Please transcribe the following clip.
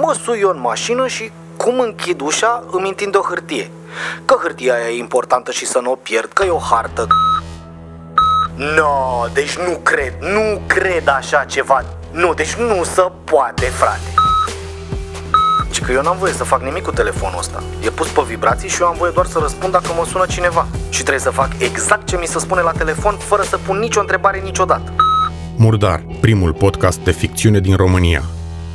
mă sui eu în mașină și cum închid ușa îmi întind o hârtie. Că hârtia aia e importantă și să nu o pierd, că e o hartă. No, deci nu cred, nu cred așa ceva. Nu, deci nu se poate, frate. Și că eu n-am voie să fac nimic cu telefonul ăsta. E pus pe vibrații și eu am voie doar să răspund dacă mă sună cineva. Și trebuie să fac exact ce mi se spune la telefon, fără să pun nicio întrebare niciodată. Murdar, primul podcast de ficțiune din România.